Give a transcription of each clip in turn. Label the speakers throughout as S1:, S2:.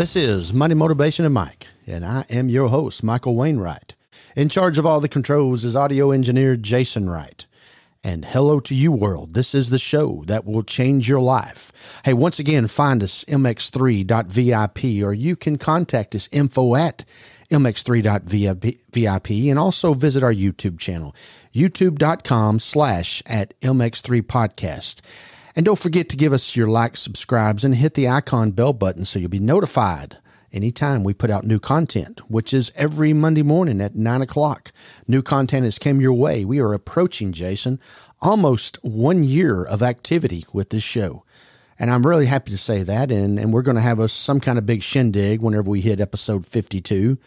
S1: This is Money Motivation and Mike, and I am your host, Michael Wayne Wright. In charge of all the controls is audio engineer Jason Wright. And hello to you, world. This is the show that will change your life. Hey, once again, find us mx3.vip, or you can contact us info at mx3.vip, and also visit our YouTube channel, youtube.com slash at mx3 podcast. And don't forget to give us your likes, subscribes, and hit the icon bell button so you'll be notified anytime we put out new content, which is every Monday morning at 9 o'clock. New content has come your way. We are approaching, Jason, almost one year of activity with this show. And I'm really happy to say that. And, and we're going to have a, some kind of big shindig whenever we hit episode 52.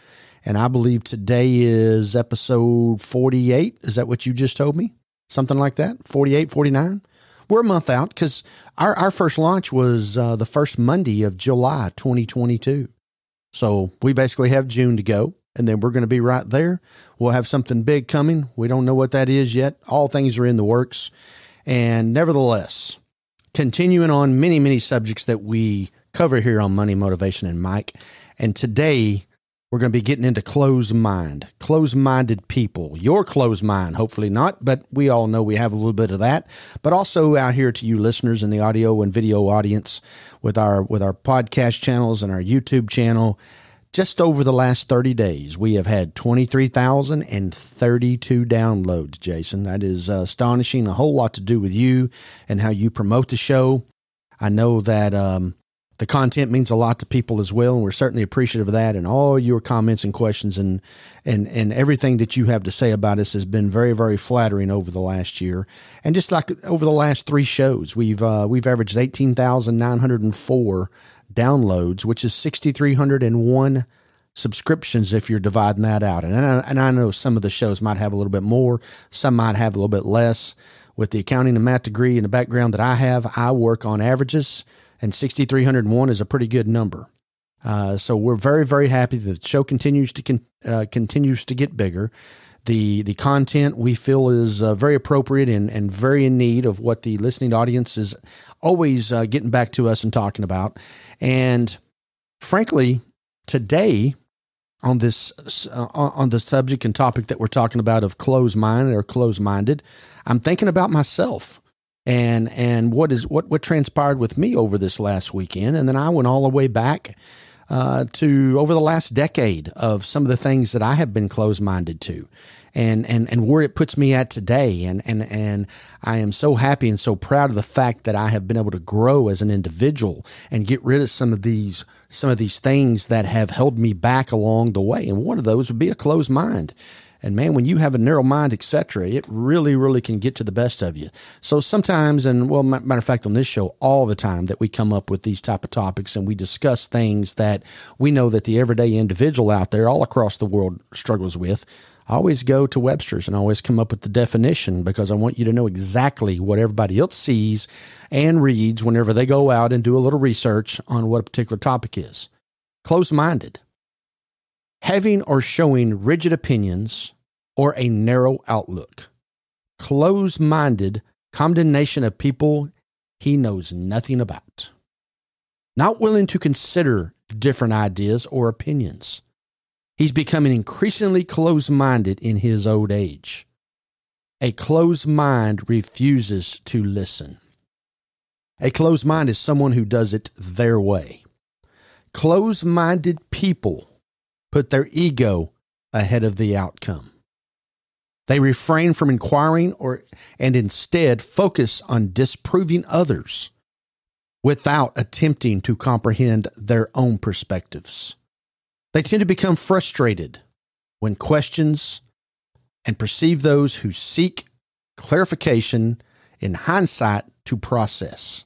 S1: And I believe today is episode 48. Is that what you just told me? Something like that? 48, 49? We're a month out because our, our first launch was uh, the first Monday of July 2022. So we basically have June to go, and then we're going to be right there. We'll have something big coming. We don't know what that is yet. All things are in the works. And nevertheless, continuing on many, many subjects that we cover here on Money, Motivation, and Mike. And today, we're going to be getting into closed mind, closed minded people. Your closed mind, hopefully not, but we all know we have a little bit of that. But also out here to you listeners in the audio and video audience with our with our podcast channels and our YouTube channel. Just over the last 30 days, we have had 23,032 downloads, Jason. That is uh, astonishing. A whole lot to do with you and how you promote the show. I know that um, the content means a lot to people as well, and we're certainly appreciative of that. And all your comments and questions and and and everything that you have to say about us has been very very flattering over the last year. And just like over the last three shows, we've uh, we've averaged eighteen thousand nine hundred and four downloads, which is sixty three hundred and one subscriptions if you're dividing that out. And I, and I know some of the shows might have a little bit more, some might have a little bit less. With the accounting and math degree and the background that I have, I work on averages and 6,301 is a pretty good number. Uh, so we're very, very happy that the show continues to con- uh, continues to get bigger. The the content we feel is uh, very appropriate and, and very in need of what the listening audience is always uh, getting back to us and talking about. And frankly, today on this uh, on the subject and topic that we're talking about of closed minded or closed minded, I'm thinking about myself and and what is what what transpired with me over this last weekend, and then I went all the way back uh, to over the last decade of some of the things that I have been closed minded to, and and and where it puts me at today, and and and I am so happy and so proud of the fact that I have been able to grow as an individual and get rid of some of these some of these things that have held me back along the way, and one of those would be a closed mind. And man, when you have a narrow mind, etc., it really, really can get to the best of you. So sometimes, and well, matter of fact, on this show, all the time that we come up with these type of topics and we discuss things that we know that the everyday individual out there all across the world struggles with. I always go to Webster's and always come up with the definition because I want you to know exactly what everybody else sees and reads whenever they go out and do a little research on what a particular topic is. Closed minded having or showing rigid opinions or a narrow outlook, close minded condemnation of people he knows nothing about, not willing to consider different ideas or opinions. He's becoming increasingly close minded in his old age. A closed mind refuses to listen. A closed mind is someone who does it their way. Closed minded people put their ego ahead of the outcome. They refrain from inquiring or and instead focus on disproving others without attempting to comprehend their own perspectives. They tend to become frustrated when questions and perceive those who seek clarification in hindsight to process.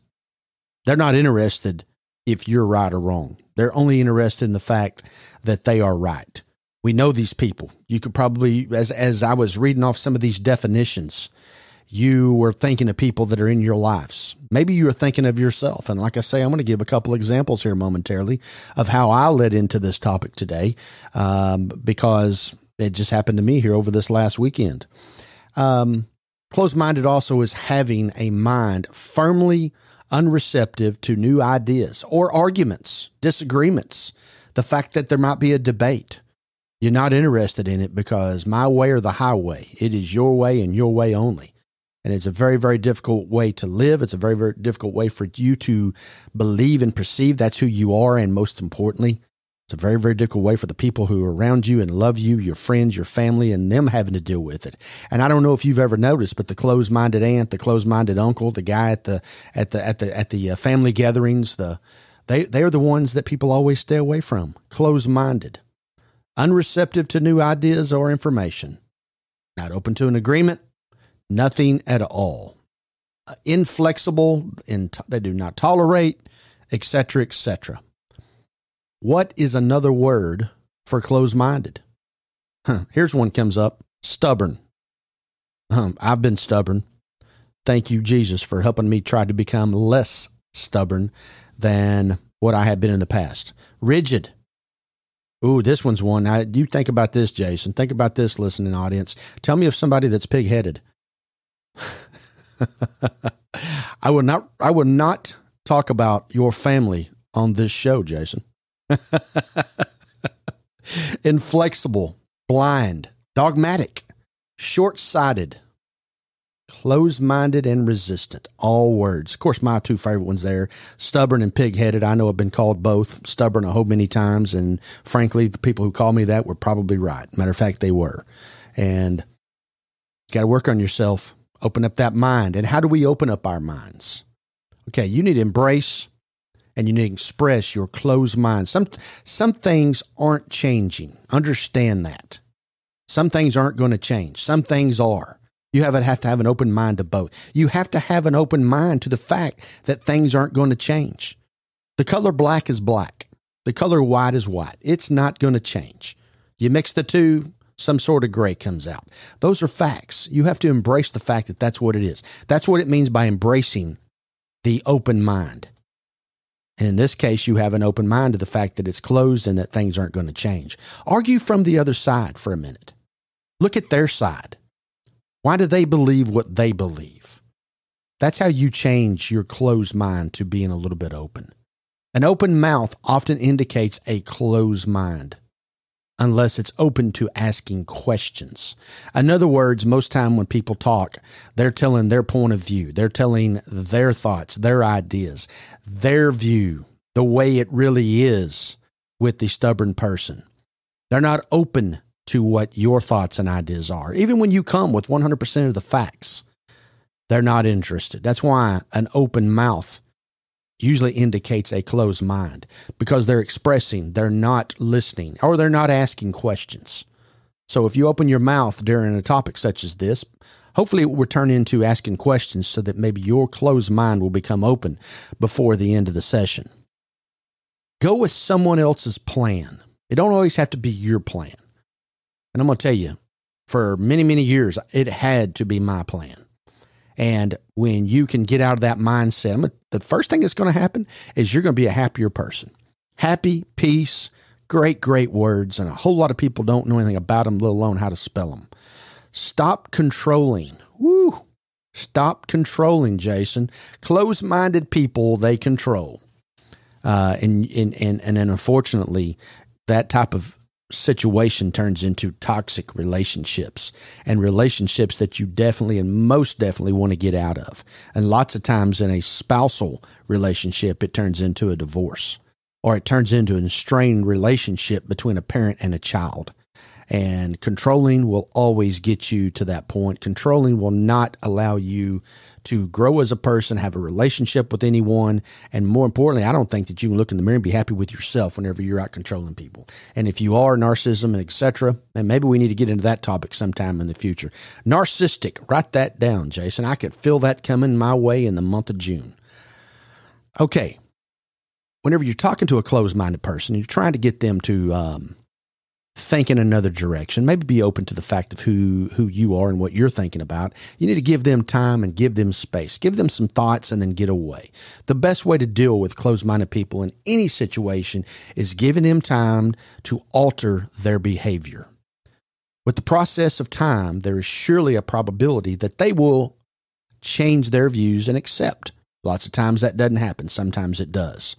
S1: They're not interested if you're right or wrong. They're only interested in the fact that they are right. We know these people. You could probably, as as I was reading off some of these definitions, you were thinking of people that are in your lives. Maybe you were thinking of yourself. And like I say, I'm going to give a couple examples here momentarily of how I led into this topic today, um, because it just happened to me here over this last weekend. Um, Closed minded also is having a mind firmly unreceptive to new ideas or arguments, disagreements, the fact that there might be a debate. You're not interested in it because my way or the highway. It is your way and your way only. And it's a very, very difficult way to live. It's a very, very difficult way for you to believe and perceive that's who you are. And most importantly, it's a very, very difficult way for the people who are around you and love you, your friends, your family, and them having to deal with it. And I don't know if you've ever noticed, but the closed-minded aunt, the closed-minded uncle, the guy at the at the at the at the uh, family gatherings, the they they are the ones that people always stay away from. Closed-minded, unreceptive to new ideas or information, not open to an agreement, nothing at all, uh, inflexible, in t- they do not tolerate, etc., etc. What is another word for closed minded? Huh, here's one comes up stubborn. Um, I've been stubborn. Thank you, Jesus, for helping me try to become less stubborn than what I have been in the past. Rigid. Ooh, this one's one. I, you think about this, Jason. Think about this, listening audience. Tell me of somebody that's pig headed. I will not. I would not talk about your family on this show, Jason. Inflexible, blind, dogmatic, short sighted, closed minded, and resistant. All words. Of course, my two favorite ones there stubborn and pig headed. I know I've been called both stubborn a whole many times. And frankly, the people who call me that were probably right. Matter of fact, they were. And you got to work on yourself, open up that mind. And how do we open up our minds? Okay, you need to embrace and you need to express your closed mind. Some some things aren't changing. Understand that. Some things aren't going to change. Some things are. You have, have to have an open mind to both. You have to have an open mind to the fact that things aren't going to change. The color black is black. The color white is white. It's not going to change. You mix the two, some sort of gray comes out. Those are facts. You have to embrace the fact that that's what it is. That's what it means by embracing the open mind. And in this case, you have an open mind to the fact that it's closed and that things aren't going to change. Argue from the other side for a minute. Look at their side. Why do they believe what they believe? That's how you change your closed mind to being a little bit open. An open mouth often indicates a closed mind unless it's open to asking questions. In other words, most time when people talk, they're telling their point of view, they're telling their thoughts, their ideas, their view, the way it really is with the stubborn person. They're not open to what your thoughts and ideas are. Even when you come with 100% of the facts, they're not interested. That's why an open mouth usually indicates a closed mind because they're expressing, they're not listening, or they're not asking questions. So if you open your mouth during a topic such as this, hopefully it will turn into asking questions so that maybe your closed mind will become open before the end of the session. Go with someone else's plan. It don't always have to be your plan. And I'm going to tell you, for many, many years, it had to be my plan. And when you can get out of that mindset, the first thing that's going to happen is you're going to be a happier person. Happy, peace, great, great words. And a whole lot of people don't know anything about them, let alone how to spell them. Stop controlling. Woo. Stop controlling, Jason. Close minded people, they control. Uh, and, and, and, and unfortunately, that type of situation turns into toxic relationships and relationships that you definitely and most definitely want to get out of. And lots of times in a spousal relationship, it turns into a divorce or it turns into an strained relationship between a parent and a child. And controlling will always get you to that point. Controlling will not allow you to grow as a person, have a relationship with anyone, and more importantly, I don't think that you can look in the mirror and be happy with yourself whenever you're out controlling people. And if you are narcissism and etc., and maybe we need to get into that topic sometime in the future. Narcissistic, write that down, Jason. I could feel that coming my way in the month of June. Okay, whenever you're talking to a closed-minded person, you're trying to get them to um, think in another direction. Maybe be open to the fact of who who you are and what you're thinking about. You need to give them time and give them space. Give them some thoughts and then get away. The best way to deal with closed-minded people in any situation is giving them time to alter their behavior. With the process of time, there is surely a probability that they will change their views and accept Lots of times that doesn't happen. Sometimes it does.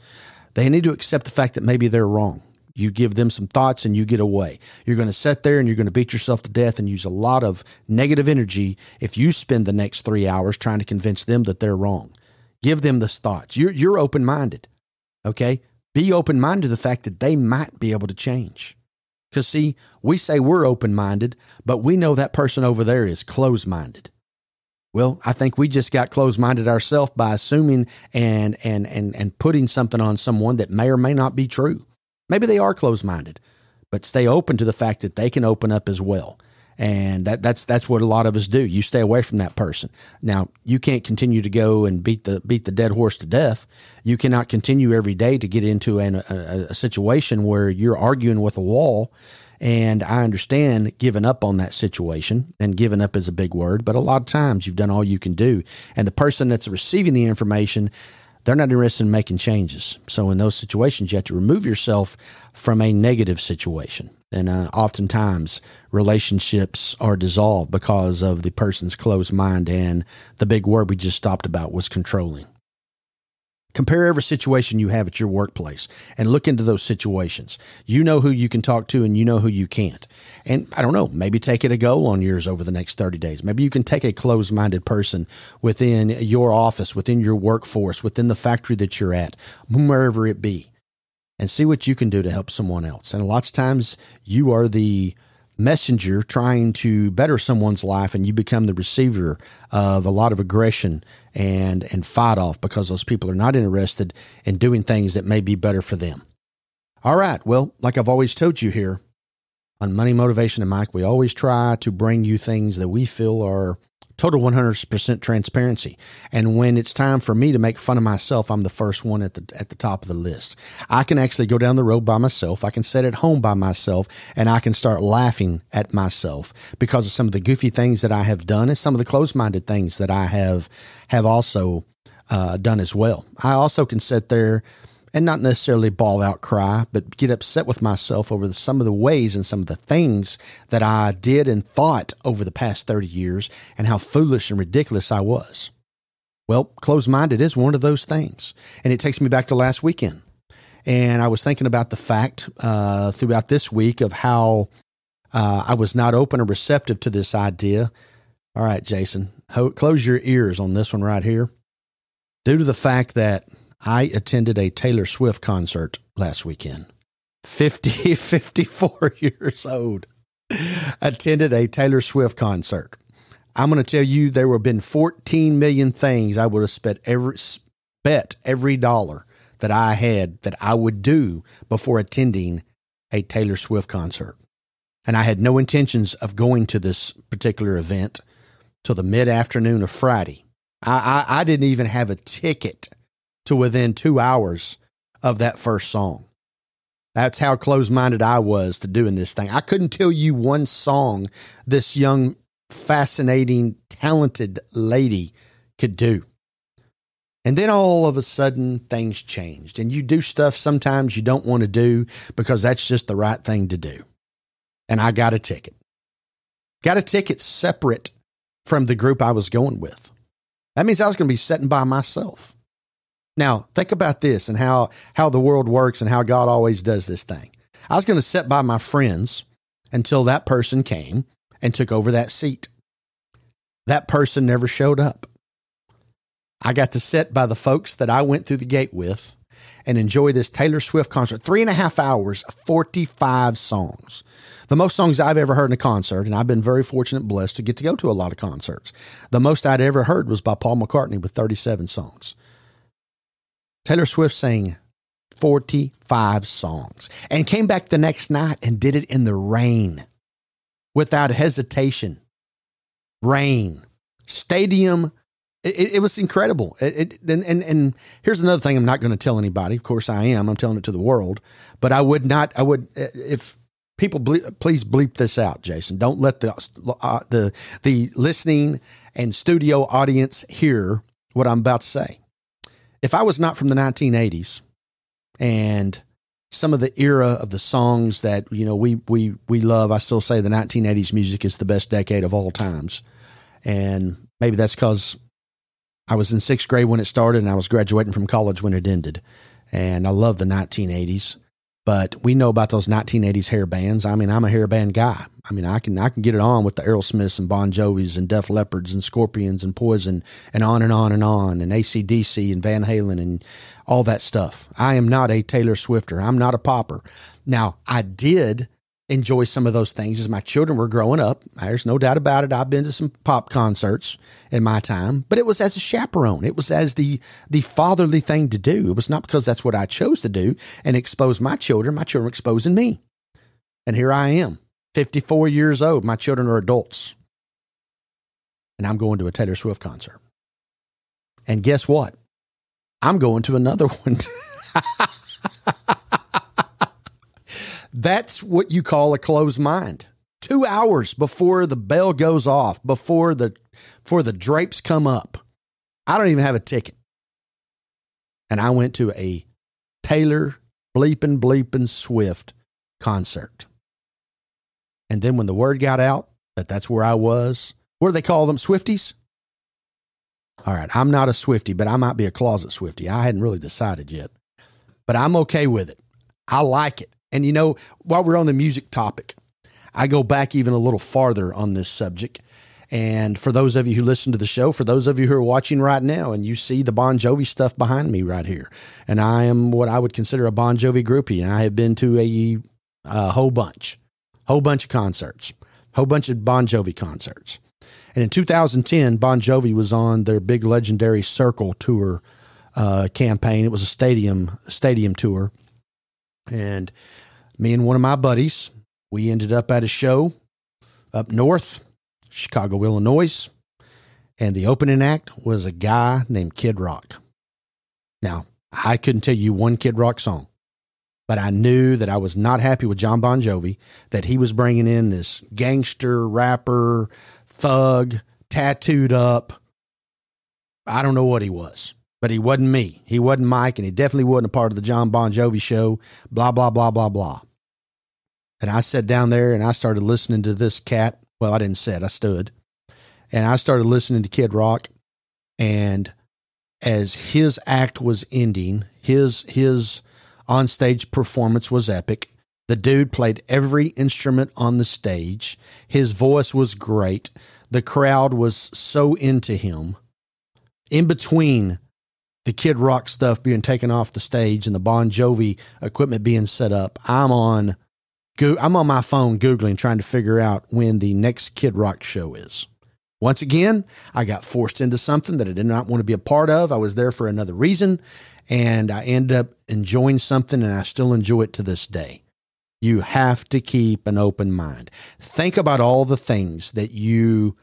S1: They need to accept the fact that maybe they're wrong. You give them some thoughts and you get away. You're going to sit there and you're going to beat yourself to death and use a lot of negative energy if you spend the next three hours trying to convince them that they're wrong. Give them those thoughts. You're, you're open minded. Okay. Be open minded to the fact that they might be able to change. Because, see, we say we're open minded, but we know that person over there is closed minded. Well, I think we just got closed minded ourselves by assuming and, and, and, and putting something on someone that may or may not be true. Maybe they are closed minded, but stay open to the fact that they can open up as well. And that, that's that's what a lot of us do. You stay away from that person. Now you can't continue to go and beat the beat the dead horse to death. You cannot continue every day to get into an, a, a situation where you're arguing with a wall and I understand giving up on that situation, and giving up is a big word, but a lot of times you've done all you can do. And the person that's receiving the information they're not interested in making changes. So in those situations, you have to remove yourself from a negative situation. And uh, oftentimes, relationships are dissolved because of the person's closed mind. And the big word we just stopped about was controlling. Compare every situation you have at your workplace and look into those situations. You know who you can talk to and you know who you can't. And I don't know, maybe take it a go on yours over the next 30 days. Maybe you can take a closed minded person within your office, within your workforce, within the factory that you're at, wherever it be, and see what you can do to help someone else. And lots of times you are the messenger trying to better someone's life and you become the receiver of a lot of aggression and and fight off because those people are not interested in doing things that may be better for them. All right, well, like I've always told you here on Money Motivation and Mike, we always try to bring you things that we feel are total 100% transparency. And when it's time for me to make fun of myself, I'm the first one at the at the top of the list. I can actually go down the road by myself. I can sit at home by myself and I can start laughing at myself because of some of the goofy things that I have done and some of the closed-minded things that I have have also uh, done as well. I also can sit there and not necessarily bawl out cry, but get upset with myself over the, some of the ways and some of the things that I did and thought over the past 30 years and how foolish and ridiculous I was. Well, closed minded is one of those things. And it takes me back to last weekend. And I was thinking about the fact uh, throughout this week of how uh, I was not open or receptive to this idea. All right, Jason, ho- close your ears on this one right here. Due to the fact that I attended a Taylor Swift concert last weekend. 50, 54 years old. Attended a Taylor Swift concert. I'm going to tell you there would have been 14 million things I would have spent every bet every dollar that I had that I would do before attending a Taylor Swift concert. And I had no intentions of going to this particular event till the mid afternoon of Friday. I, I, I, didn't even have a ticket to within two hours of that first song. That's how close minded I was to doing this thing. I couldn't tell you one song this young, fascinating, talented lady could do. And then all of a sudden, things changed, and you do stuff sometimes you don't want to do because that's just the right thing to do. And I got a ticket. Got a ticket separate from the group I was going with. That means I was going to be sitting by myself. Now, think about this and how, how the world works and how God always does this thing. I was going to sit by my friends until that person came and took over that seat. That person never showed up. I got to sit by the folks that I went through the gate with and enjoy this Taylor Swift concert. Three and a half hours, 45 songs. The most songs I've ever heard in a concert, and I've been very fortunate and blessed to get to go to a lot of concerts. The most I'd ever heard was by Paul McCartney with 37 songs. Taylor Swift sang 45 songs and came back the next night and did it in the rain without hesitation. Rain, stadium. It, it was incredible. It, it, and, and, and here's another thing I'm not going to tell anybody. Of course, I am. I'm telling it to the world. But I would not, I would, if people ble- please bleep this out, Jason. Don't let the, uh, the, the listening and studio audience hear what I'm about to say if I was not from the 1980s and some of the era of the songs that you know we we we love, I still say the 1980s music is the best decade of all times, and maybe that's because I was in sixth grade when it started, and I was graduating from college when it ended. And I love the 1980s, but we know about those 1980s hair bands. I mean, I'm a hair band guy. I mean, I can I can get it on with the Aerosmiths and Bon Jovis and Def Leppards and Scorpions and Poison and on and on and on and ACDC and Van Halen and all that stuff. I am not a Taylor Swifter. I'm not a popper. Now, I did enjoy some of those things as my children were growing up. There's no doubt about it. I've been to some pop concerts in my time, but it was as a chaperone. It was as the the fatherly thing to do. It was not because that's what I chose to do and expose my children. My children exposing me. And here I am, 54 years old. My children are adults. And I'm going to a Taylor Swift concert. And guess what? I'm going to another one. That's what you call a closed mind. Two hours before the bell goes off, before the before the drapes come up. I don't even have a ticket. And I went to a Taylor bleeping bleeping Swift concert. And then when the word got out that that's where I was, what do they call them? Swifties? All right, I'm not a Swifty, but I might be a closet Swifty. I hadn't really decided yet. But I'm okay with it. I like it. And you know, while we're on the music topic, I go back even a little farther on this subject. And for those of you who listen to the show, for those of you who are watching right now, and you see the Bon Jovi stuff behind me right here, and I am what I would consider a Bon Jovi groupie, and I have been to a, a whole bunch, whole bunch of concerts, whole bunch of Bon Jovi concerts. And in 2010, Bon Jovi was on their big legendary Circle tour uh, campaign. It was a stadium stadium tour, and me and one of my buddies, we ended up at a show up north, Chicago, Illinois. And the opening act was a guy named Kid Rock. Now, I couldn't tell you one Kid Rock song, but I knew that I was not happy with Jon Bon Jovi, that he was bringing in this gangster, rapper, thug, tattooed up. I don't know what he was but he wasn't me. He wasn't Mike, and he definitely wasn't a part of the Jon Bon Jovi show. Blah, blah, blah, blah, blah. And I sat down there and I started listening to this cat. Well, I didn't sit, I stood. And I started listening to Kid Rock. And as his act was ending, his his onstage performance was epic. The dude played every instrument on the stage. His voice was great. The crowd was so into him. In between the Kid Rock stuff being taken off the stage and the Bon Jovi equipment being set up, I'm on I'm on my phone googling trying to figure out when the next Kid Rock show is. Once again, I got forced into something that I did not want to be a part of. I was there for another reason, and I ended up enjoying something, and I still enjoy it to this day. You have to keep an open mind. Think about all the things that you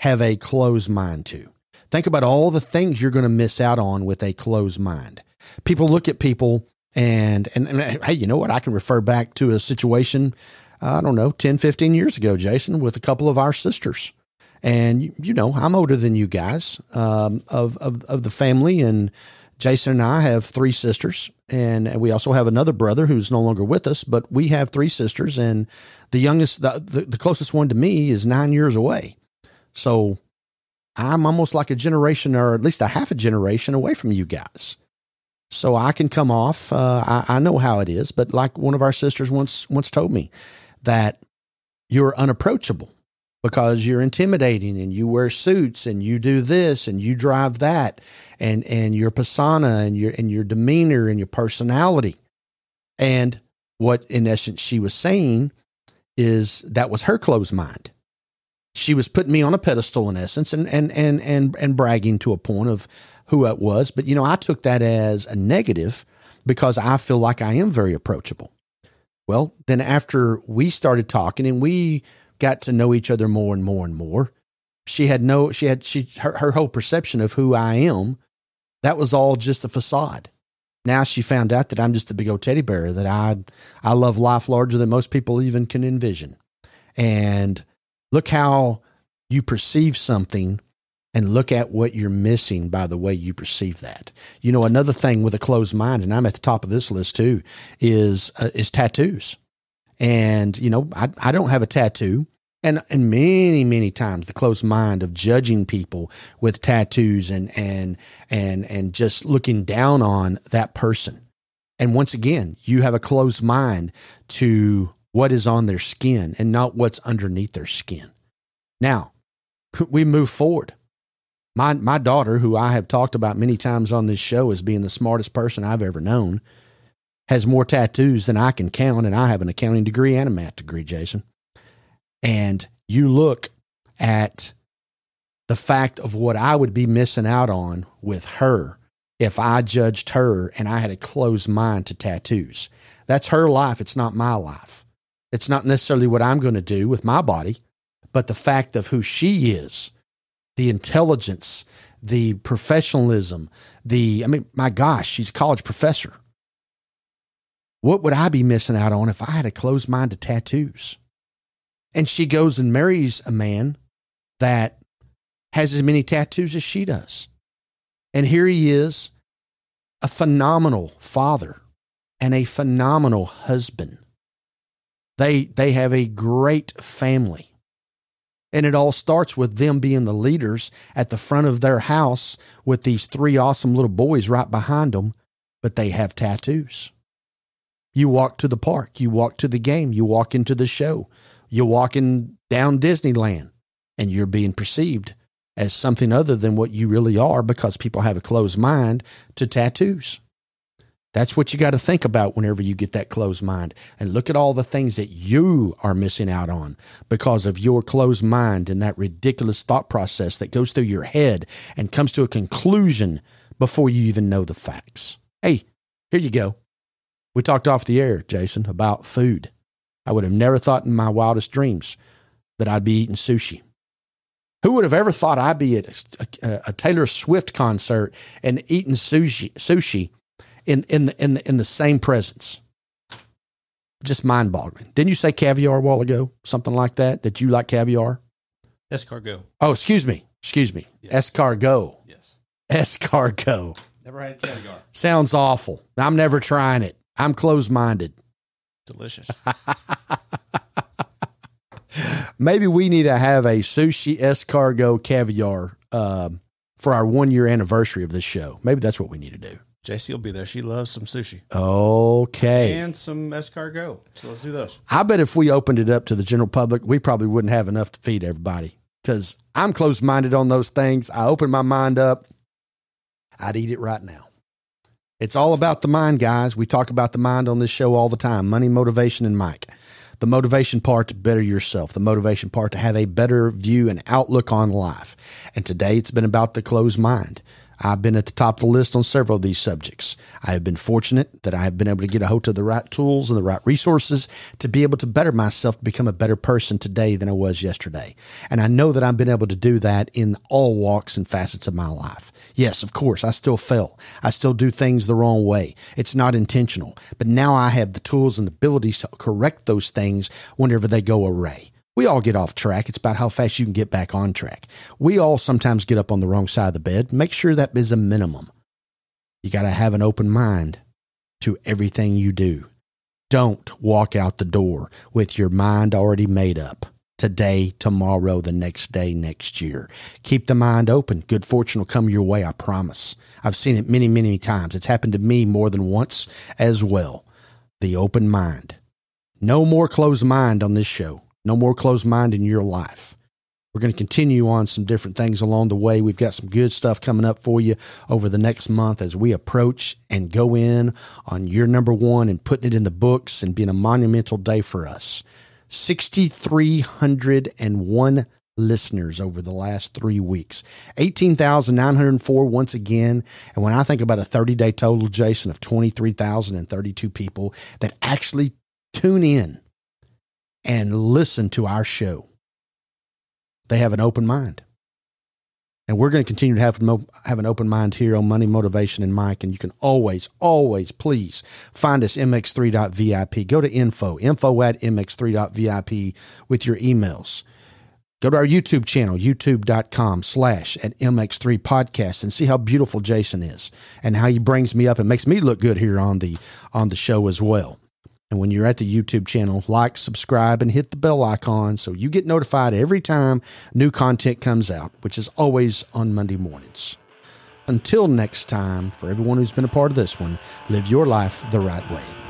S1: have a closed mind to. Think about all the things you're going to miss out on with a closed mind. People look at people and, and, and hey, you know what? I can refer back to a situation, I don't know, 10, 15 years ago, Jason, with a couple of our sisters. And, you know, I'm older than you guys um, of, of, of the family. And Jason and I have three sisters. And we also have another brother who's no longer with us, but we have three sisters. And the youngest, the, the, the closest one to me is nine years away. So I'm almost like a generation or at least a half a generation away from you guys. So I can come off. Uh, I, I know how it is, but like one of our sisters once once told me that you're unapproachable because you're intimidating and you wear suits and you do this and you drive that and and your persona and your and your demeanor and your personality. And what in essence she was saying is that was her closed mind she was putting me on a pedestal in essence and and and and and bragging to a point of who it was. But you know i took that as a negative because i feel like i am very approachable. Well then after we started talking and we got to know each other more and more and more she had no she had she her, her whole perception of who i am that was all just a facade. Now she found out that i'm just a big old teddy bear that i i love life larger than most people even can envision. And Look how you perceive something and look at what you're missing by the way you perceive that. You know, another thing with a closed mind, and I'm at the top of this list too, is uh, is tattoos. And you know, I I don't have a tattoo, and and many many times the closed mind of judging people with tattoos and and and and just looking down on that person and once again you have a closed mind to what is on their skin and not what's underneath their skin now we move forward my my daughter who i have talked about many times on this show as being the smartest person i've ever known has more tattoos than i can count and i have an accounting degree and a math degree jason and you look at the fact of what I would be missing out on with her if I judged her and I had a closed mind to tattoos. That's her life. It's not my life. It's not necessarily what I'm going to do with my body, but the fact of who she is, the intelligence, the professionalism, the, I mean, my gosh, she's a college professor. What would I be missing out on if I had a closed mind to tattoos? And she goes and marries a man that has as many tattoos as she does. And here he is, a phenomenal father and a phenomenal husband. They, they have a great family. And it all starts with them being the leaders at the front of their house with these three awesome little boys right behind them, but they have tattoos. You walk to the park, you walk to the game, you walk into the show, you're walking down Disneyland and you're being perceived as something other than what you really are because people have a closed mind to tattoos. That's what you got to think about whenever you get that closed mind. And look at all the things that you are missing out on because of your closed mind and that ridiculous thought process that goes through your head and comes to a conclusion before you even know the facts. Hey, here you go. We talked off the air, Jason, about food. I would have never thought in my wildest dreams that I'd be eating sushi. Who would have ever thought I'd be at a, a, Taylor Swift concert and eating sushi, sushi in, in, the, in, the, in the same presence? Just mind boggling. Didn't you say caviar a while ago? Something like that? That you like caviar?
S2: Escargot.
S1: Oh, excuse me. Excuse me. Yes. Escargot.
S2: Yes.
S1: Escargot.
S2: Never had caviar.
S1: Sounds awful. I'm never trying it. I'm closed minded.
S2: Delicious.
S1: Maybe we need to have a sushi escargot caviar um, for our one year anniversary of this show. Maybe that's what we need to do.
S2: JC will be there. She loves some sushi.
S1: Okay.
S2: And some escargot. So let's do those.
S1: I bet if we opened it up to the general public, we probably wouldn't have enough to feed everybody because I'm closed minded on those things. I open my mind up, I'd eat it right now. It's all about the mind, guys. We talk about the mind on this show all the time money, motivation, and Mike. The motivation part to better yourself, the motivation part to have a better view and outlook on life. And today it's been about the closed mind. I've been at the top of the list on several of these subjects. I have been fortunate that I have been able to get a hold of the right tools and the right resources to be able to better myself to become a better person today than I was yesterday. And I know that I've been able to do that in all walks and facets of my life. Yes, of course, I still fail. I still do things the wrong way. It's not intentional, but now I have the tools and abilities to correct those things whenever they go awry. We all get off track. It's about how fast you can get back on track. We all sometimes get up on the wrong side of the bed. Make sure that is a minimum. You got to have an open mind to everything you do. Don't walk out the door with your mind already made up today, tomorrow, the next day, next year. Keep the mind open. Good fortune will come your way, I promise. I've seen it many, many times. It's happened to me more than once as well. The open mind. No more closed mind on this show. No more closed mind in your life. We're going to continue on some different things along the way. We've got some good stuff coming up for you over the next month as we approach and go in on year number one and putting it in the books and being a monumental day for us. 6,301 listeners over the last three weeks, 18,904 once again. And when I think about a 30 day total, Jason, of 23,032 people that actually tune in and listen to our show. They have an open mind. And we're going to continue to have, have an open mind here on Money, Motivation, and Mike. And you can always, always, please find us mx3.vip. Go to info, info at mx3.vip with your emails. Go to our YouTube channel, youtube.com slash at MX3 podcast and see how beautiful Jason is and how he brings me up and makes me look good here on the on the show as well. And when you're at the YouTube channel, like, subscribe, and hit the bell icon so you get notified every time new content comes out, which is always on Monday mornings. Until next time, for everyone who's been a part of this one, live your life the right way.